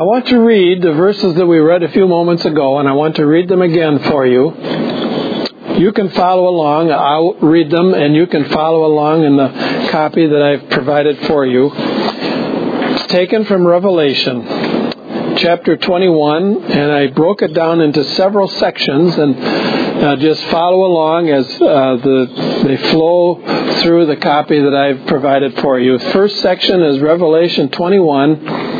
I want to read the verses that we read a few moments ago, and I want to read them again for you. You can follow along. I'll read them, and you can follow along in the copy that I've provided for you. It's taken from Revelation, chapter 21, and I broke it down into several sections, and uh, just follow along as uh, the, they flow through the copy that I've provided for you. First section is Revelation 21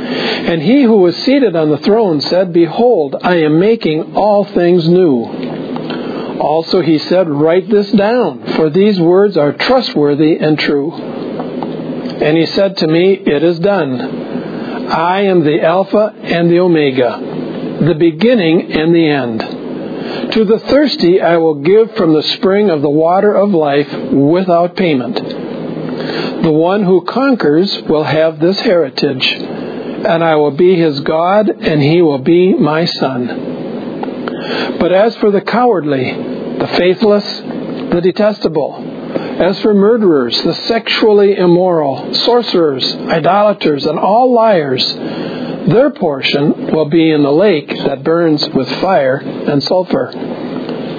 And he who was seated on the throne said, Behold, I am making all things new. Also he said, Write this down, for these words are trustworthy and true. And he said to me, It is done. I am the Alpha and the Omega, the beginning and the end. To the thirsty I will give from the spring of the water of life without payment. The one who conquers will have this heritage and I will be his God, and he will be my son. But as for the cowardly, the faithless, the detestable, as for murderers, the sexually immoral, sorcerers, idolaters, and all liars, their portion will be in the lake that burns with fire and sulfur,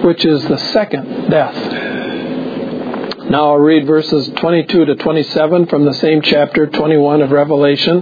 which is the second death. Now I'll read verses 22 to 27 from the same chapter 21 of Revelation.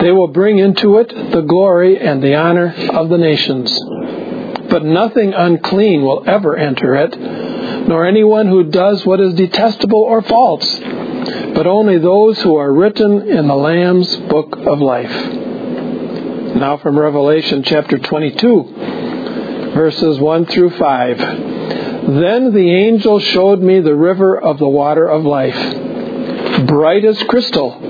They will bring into it the glory and the honor of the nations. But nothing unclean will ever enter it, nor anyone who does what is detestable or false, but only those who are written in the Lamb's book of life. Now from Revelation chapter 22, verses 1 through 5. Then the angel showed me the river of the water of life, bright as crystal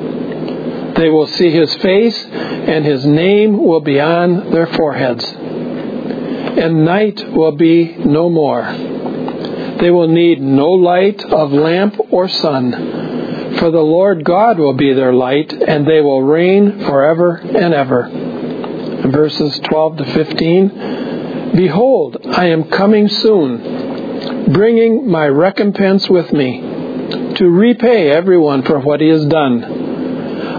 They will see his face, and his name will be on their foreheads. And night will be no more. They will need no light of lamp or sun, for the Lord God will be their light, and they will reign forever and ever. Verses 12 to 15 Behold, I am coming soon, bringing my recompense with me, to repay everyone for what he has done.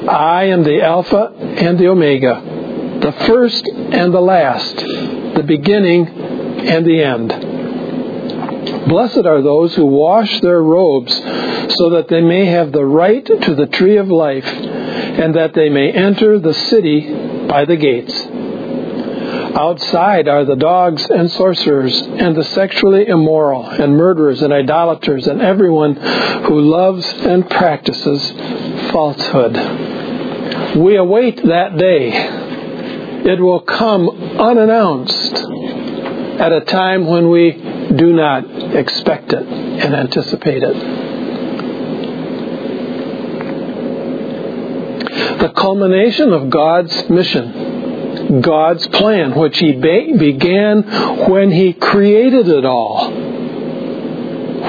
I am the Alpha and the Omega, the first and the last, the beginning and the end. Blessed are those who wash their robes so that they may have the right to the tree of life and that they may enter the city by the gates. Outside are the dogs and sorcerers and the sexually immoral and murderers and idolaters and everyone who loves and practices falsehood. We await that day. It will come unannounced at a time when we do not expect it and anticipate it. The culmination of God's mission, God's plan, which He began when He created it all.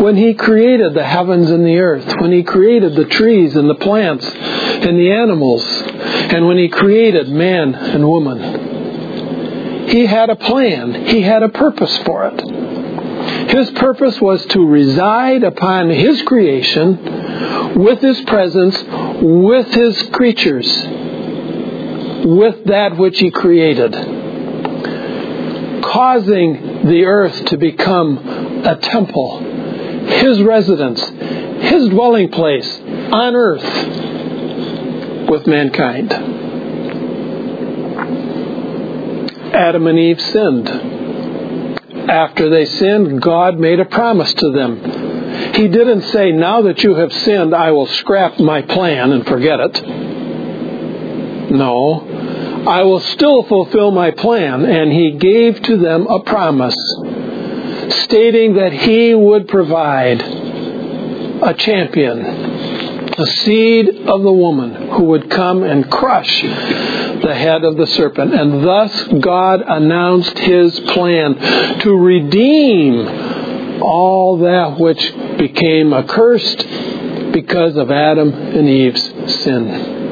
When He created the heavens and the earth, when He created the trees and the plants and the animals, and when He created man and woman. He had a plan. He had a purpose for it. His purpose was to reside upon His creation with His presence, with His creatures, with that which He created, causing the earth to become a temple, His residence, His dwelling place on earth with mankind. Adam and Eve sinned. After they sinned, God made a promise to them. He didn't say, Now that you have sinned, I will scrap my plan and forget it. No, I will still fulfill my plan. And He gave to them a promise, stating that He would provide a champion, a seed of the woman who would come and crush the head of the serpent. And thus God announced his plan to redeem all that which became accursed because of Adam and Eve's sin.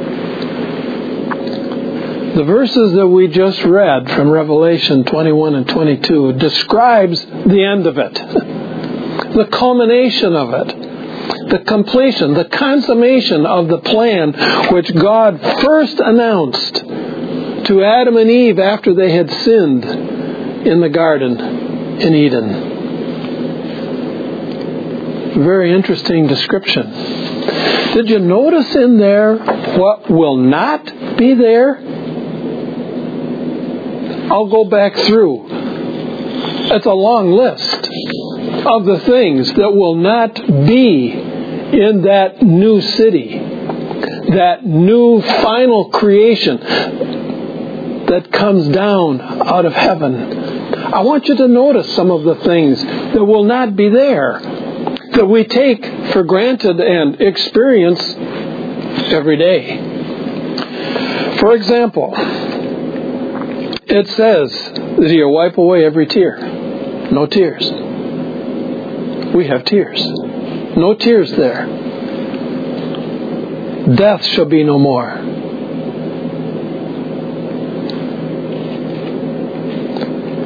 The verses that we just read from Revelation 21 and 22 describes the end of it, the culmination of it the completion, the consummation of the plan which God first announced to Adam and Eve after they had sinned in the garden in Eden. Very interesting description. Did you notice in there what will not be there? I'll go back through. It's a long list of the things that will not be in that new city, that new final creation that comes down out of heaven. I want you to notice some of the things that will not be there, that we take for granted and experience every day. For example, it says that He'll wipe away every tear. No tears. We have tears. No tears there. Death shall be no more.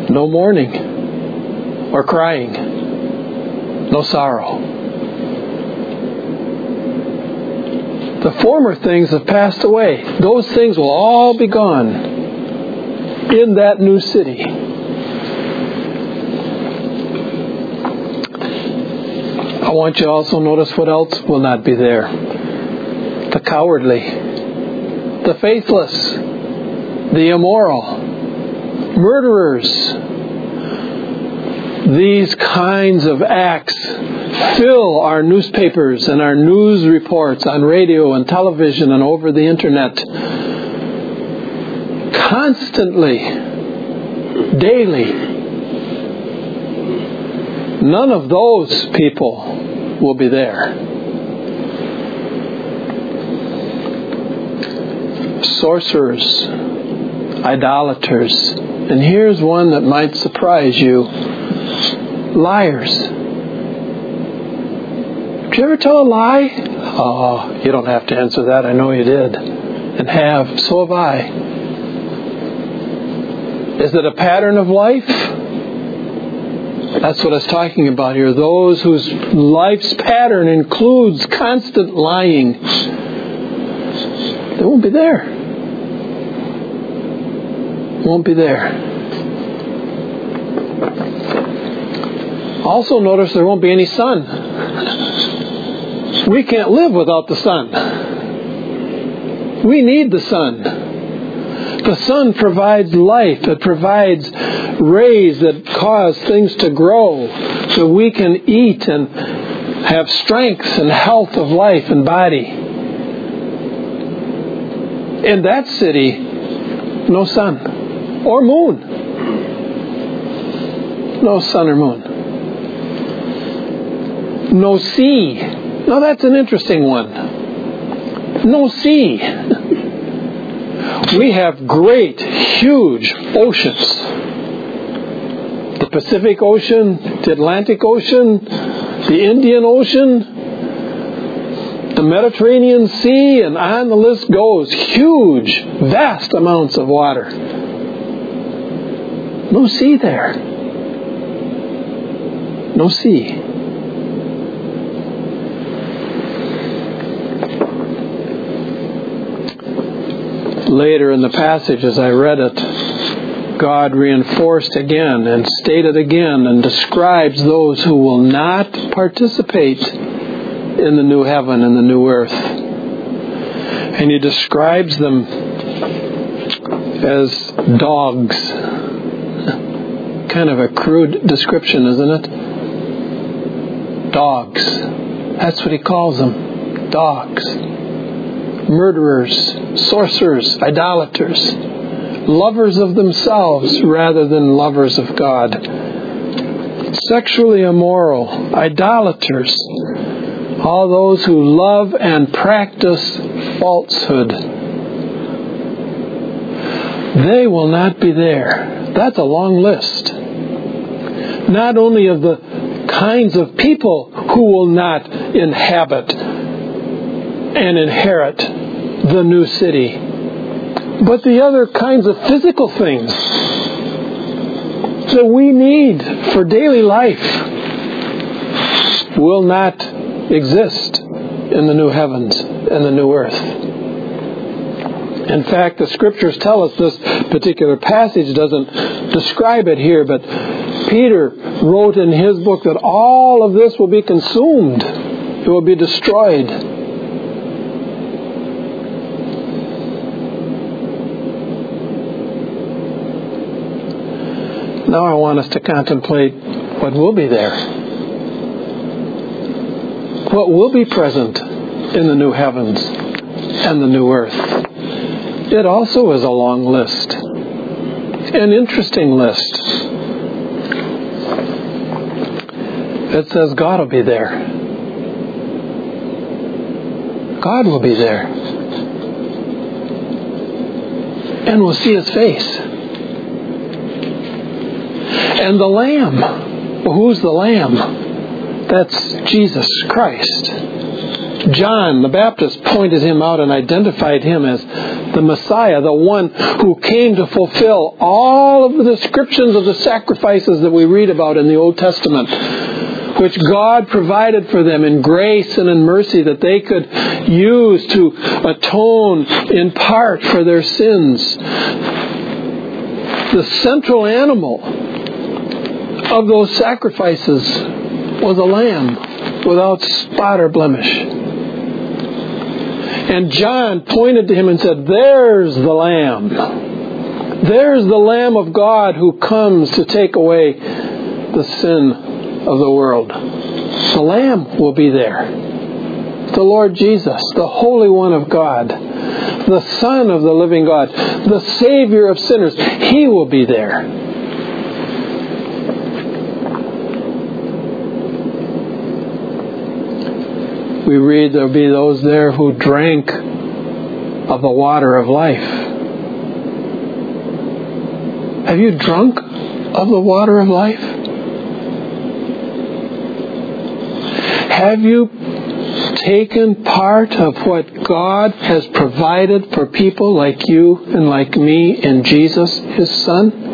No mourning or crying. No sorrow. The former things have passed away. Those things will all be gone in that new city. I want you also notice what else will not be there the cowardly, the faithless, the immoral, murderers. These kinds of acts fill our newspapers and our news reports on radio and television and over the internet constantly, daily. None of those people will be there. Sorcerers, idolaters, and here's one that might surprise you liars. Did you ever tell a lie? Oh, you don't have to answer that. I know you did. And have. So have I. Is it a pattern of life? That's what I was talking about here. Those whose life's pattern includes constant lying. They won't be there. Won't be there. Also, notice there won't be any sun. We can't live without the sun. We need the sun. The sun provides light, it provides rays that cause things to grow so we can eat and have strength and health of life and body. In that city, no sun or moon. No sun or moon. no sea. Now that's an interesting one. No sea. We have great, huge oceans. The Pacific Ocean, the Atlantic Ocean, the Indian Ocean, the Mediterranean Sea, and on the list goes. Huge, vast amounts of water. No sea there. No sea. Later in the passage, as I read it, God reinforced again and stated again and describes those who will not participate in the new heaven and the new earth. And he describes them as dogs. Kind of a crude description, isn't it? Dogs. That's what he calls them. Dogs. Murderers, sorcerers, idolaters, lovers of themselves rather than lovers of God, sexually immoral, idolaters, all those who love and practice falsehood. They will not be there. That's a long list. Not only of the kinds of people who will not inhabit and inherit the new city, but the other kinds of physical things that we need for daily life will not exist in the new heavens and the new earth. In fact, the scriptures tell us this particular passage doesn't describe it here, but Peter wrote in his book that all of this will be consumed. It will be destroyed. Now I want us to contemplate what will be there. What will be present in the new heavens and the new earth. It also is a long list, an interesting list. It says God will be there. God will be there. And we'll see his face. And the Lamb. Well, who's the Lamb? That's Jesus Christ. John the Baptist pointed him out and identified him as the Messiah, the one who came to fulfill all of the descriptions of the sacrifices that we read about in the Old Testament, which God provided for them in grace and in mercy that they could use to atone in part for their sins. The central animal of those sacrifices was a lamb without spot or blemish. And John pointed to him and said, There's the Lamb. There's the Lamb of God who comes to take away the sin of the world. The Lamb will be there. The Lord Jesus, the Holy One of God, the Son of the living God, the Savior of sinners, He will be there. We read there'll be those there who drank of the water of life. Have you drunk of the water of life? Have you taken part of what God has provided for people like you and like me in Jesus, His Son?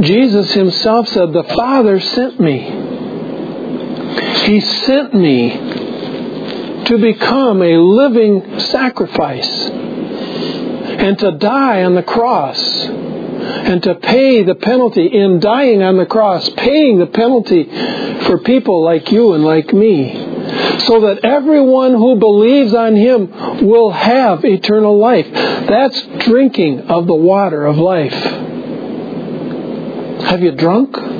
Jesus Himself said, The Father sent me. He sent me to become a living sacrifice and to die on the cross and to pay the penalty in dying on the cross, paying the penalty for people like you and like me, so that everyone who believes on Him will have eternal life. That's drinking of the water of life. Have you drunk?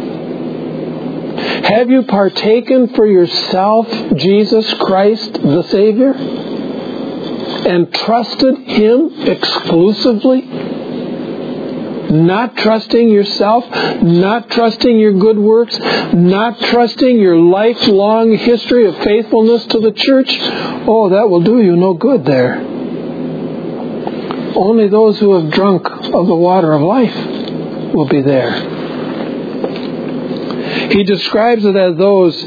Have you partaken for yourself Jesus Christ the Savior? And trusted Him exclusively? not trusting yourself, not trusting your good works, not trusting your lifelong history of faithfulness to the church, oh, that will do you no good there. Only those who have drunk of the water of life will be there. He describes it as those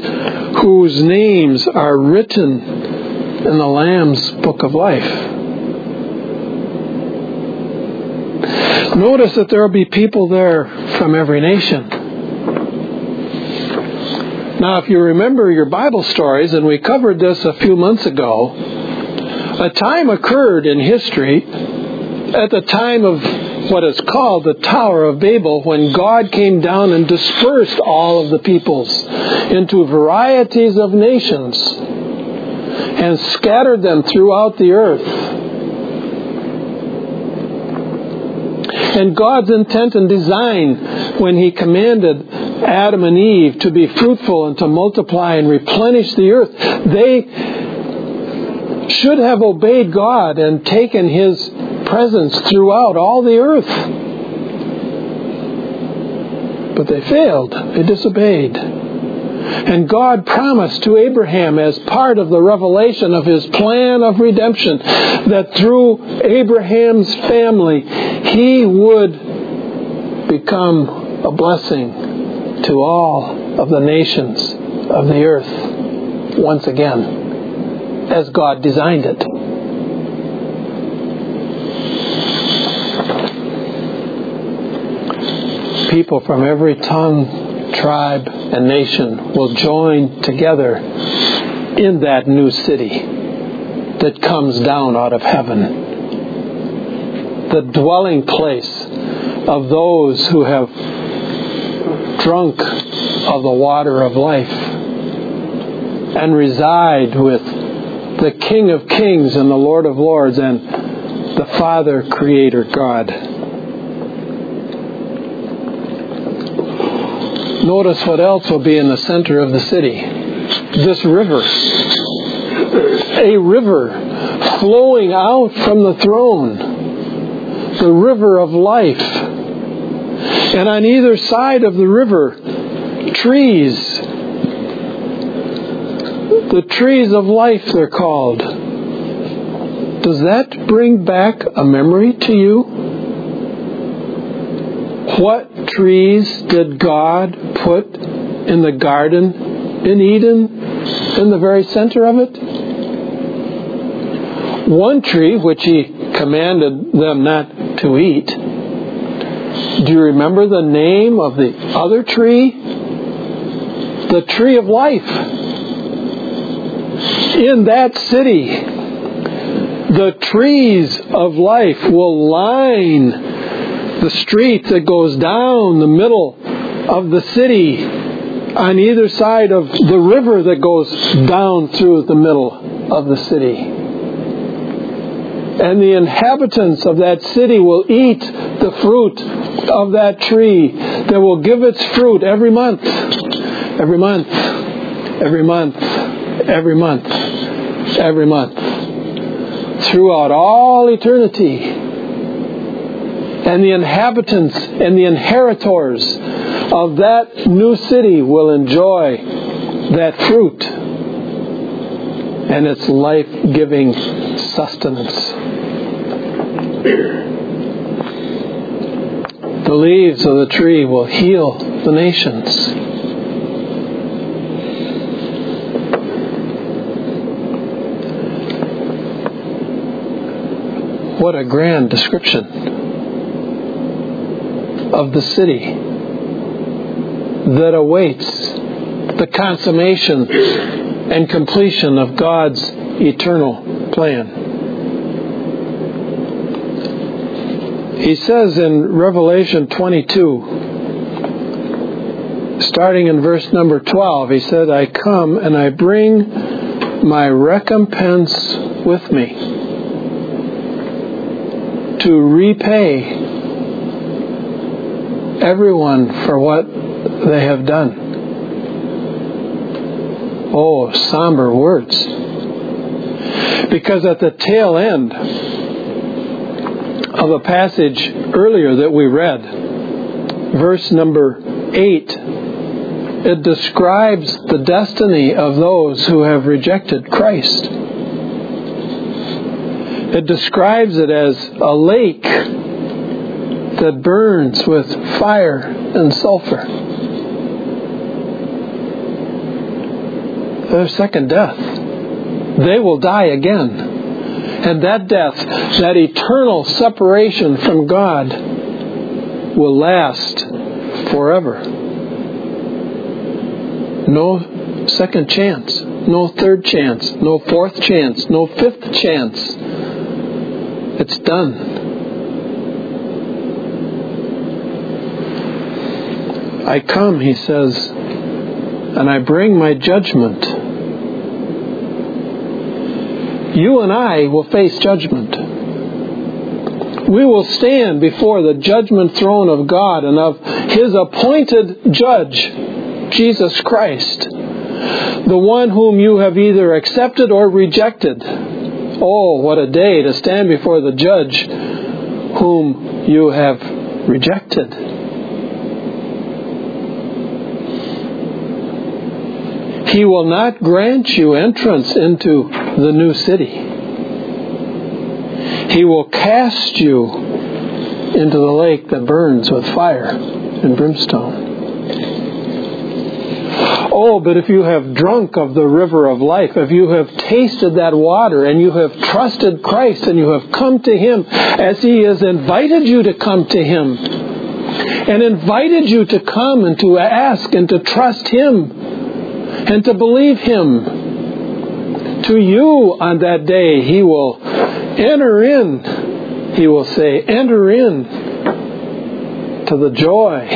whose names are written in the Lamb's book of life. Notice that there will be people there from every nation. Now, if you remember your Bible stories, and we covered this a few months ago, a time occurred in history at the time of what is called the Tower of Babel when God came down and dispersed all of the peoples into varieties of nations and scattered them throughout the earth. And God's intent and design when He commanded Adam and Eve to be fruitful and to multiply and replenish the earth, they should have obeyed God and taken His presence throughout all the earth. But they failed. They disobeyed. And God promised to Abraham, as part of the revelation of his plan of redemption, that through Abraham's family, he would become a blessing to all of the nations of the earth once again, as God designed it. People from every tongue, tribe, and nation will join together in that new city that comes down out of heaven the dwelling place of those who have drunk of the water of life and reside with the King of Kings and the Lord of Lords and the Father Creator God. Notice what else will be in the center of the city this river. A river flowing out from the throne the river of life. And on either side of the river, trees. The trees of life, they're called. Does that bring back a memory to you? What trees did God put in the garden in Eden, in the very center of it? One tree, which He commanded them not to eat. Do you remember the name of the other tree? The tree of life. In that city, the trees of life will line the street that goes down the middle of the city on either side of the river that goes down through the middle of the city. And the inhabitants of that city will eat the fruit of that tree. That will give its fruit every month, every month, every month, every month, every month, throughout all eternity. And the inhabitants and the inheritors of that new city will enjoy that fruit and its life giving sustenance. The leaves of the tree will heal the nations. What a grand description of the city that awaits the consummation and completion of God's eternal plan. He says in Revelation 22, starting in verse number 12, he said, I come and I bring my recompense with me to repay everyone for what they have done. Oh, somber words. Because at the tail end, of a passage earlier that we read, verse number 8. It describes the destiny of those who have rejected Christ. It describes it as a lake that burns with fire and sulfur. Their second death. They will die again. And that death, that eternal separation from God, will last forever. No second chance, no third chance, no fourth chance, no fifth chance. It's done. I come, he says, and I bring my judgment. You and I will face judgment. We will stand before the judgment throne of God and of His appointed judge, Jesus Christ, the one whom you have either accepted or rejected. Oh, what a day to stand before the judge whom you have rejected. He will not grant you entrance into the new city. He will cast you into the lake that burns with fire and brimstone. Oh, but if you have drunk of the river of life, if you have tasted that water and you have trusted Christ and you have come to Him as He has invited you to come to Him and invited you to come and to ask and to trust Him and to believe Him. To you on that day, He will enter in, He will say, enter in to the joy.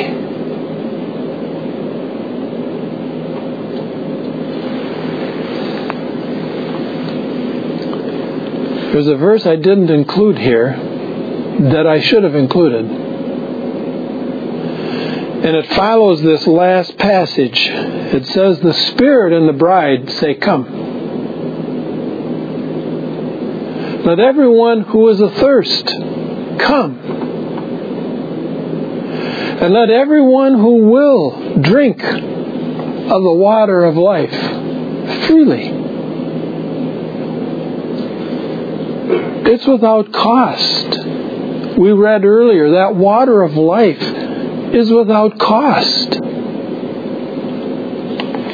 There's a verse I didn't include here that I should have included. And it follows this last passage. It says, The Spirit and the bride say, Come. Let everyone who is athirst come. And let everyone who will drink of the water of life freely. It's without cost. We read earlier that water of life is without cost.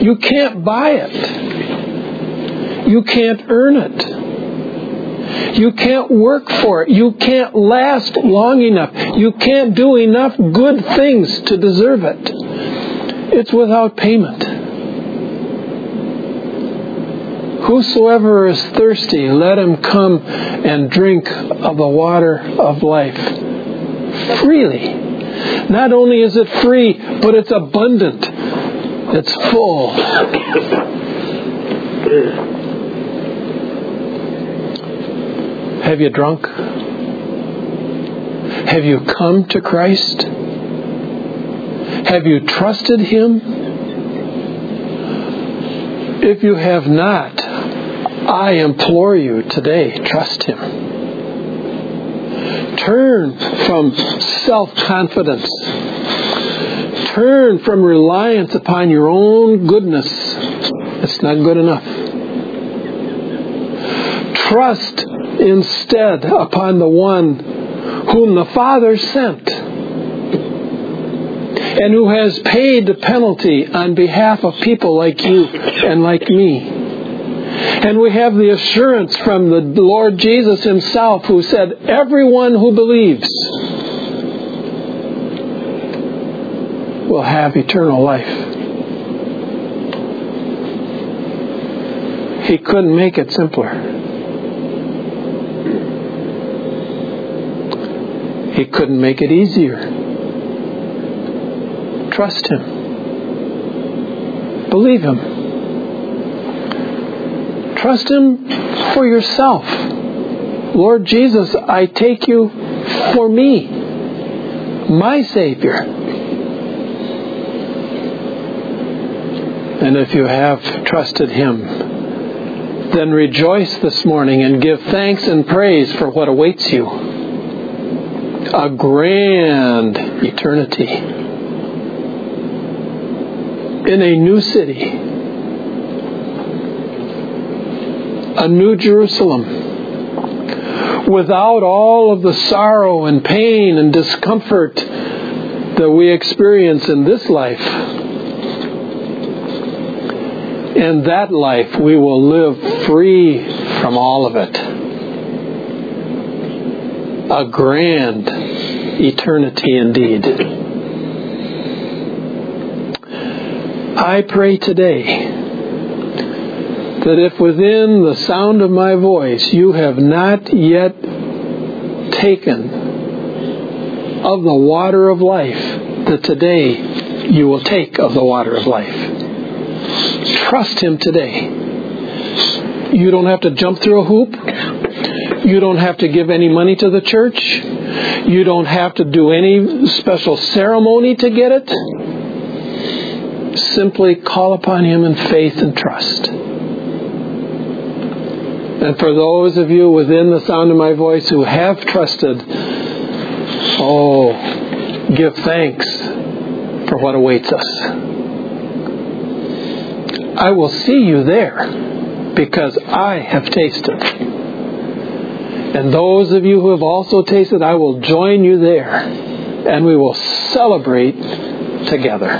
You can't buy it. You can't earn it. You can't work for it. You can't last long enough. You can't do enough good things to deserve it. It's without payment. Whosoever is thirsty, let him come and drink of the water of life freely. Not only is it free, but it's abundant. It's full. Have you drunk? Have you come to Christ? Have you trusted Him? If you have not, I implore you today, trust Him. Turn from self confidence. Turn from reliance upon your own goodness. It's not good enough. Trust instead upon the one whom the Father sent and who has paid the penalty on behalf of people like you and like me. And we have the assurance from the Lord Jesus Himself who said, Everyone who believes will have eternal life. He couldn't make it simpler. He couldn't make it easier. Trust Him. Believe Him. Trust Him for yourself. Lord Jesus, I take you for me, my Savior. And if you have trusted Him, then rejoice this morning and give thanks and praise for what awaits you. a grand eternity in a new city, a new Jerusalem, without all of the sorrow and pain and discomfort that we experience in this life. In that life, we will live free from all of it. A grand eternity indeed. I pray today that if within the sound of my voice you have not yet taken of the water of life, that today you will take of the water of life. Trust Him today. You don't have to jump through a hoop. You don't have to give any money to the church. You don't have to do any special ceremony to get it. Simply call upon Him in faith and trust. And for those of you within the sound of my voice who have trusted, oh, give thanks for what awaits us. I will see you there because I have tasted. And those of you who have also tasted, I will join you there and we will celebrate together.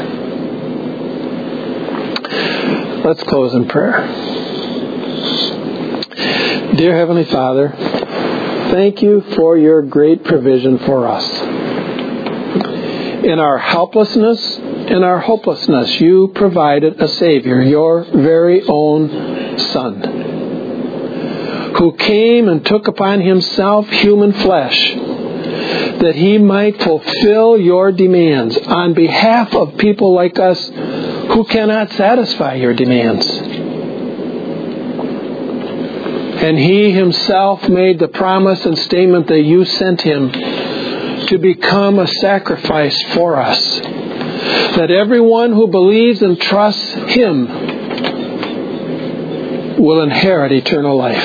Let's close in prayer. Dear Heavenly Father, thank you for your great provision for us. In our helplessness, in our hopelessness, you provided a Savior, your very own Son, who came and took upon himself human flesh that he might fulfill your demands on behalf of people like us who cannot satisfy your demands. And he himself made the promise and statement that you sent him to become a sacrifice for us. That everyone who believes and trusts him will inherit eternal life.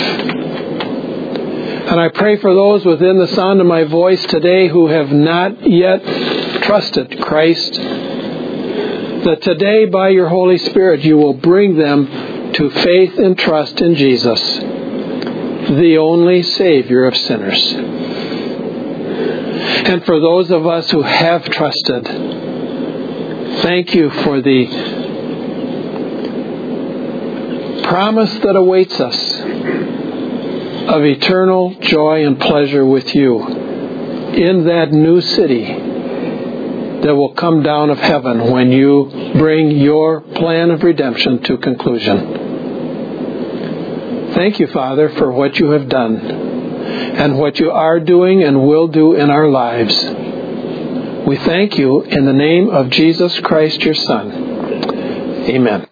And I pray for those within the sound of my voice today who have not yet trusted Christ, that today by your Holy Spirit you will bring them to faith and trust in Jesus, the only Savior of sinners. And for those of us who have trusted, thank you for the promise that awaits us of eternal joy and pleasure with you in that new city that will come down of heaven when you bring your plan of redemption to conclusion. Thank you, Father, for what you have done and what you are doing and will do in our lives. We thank you in the name of Jesus Christ, your Son. Amen.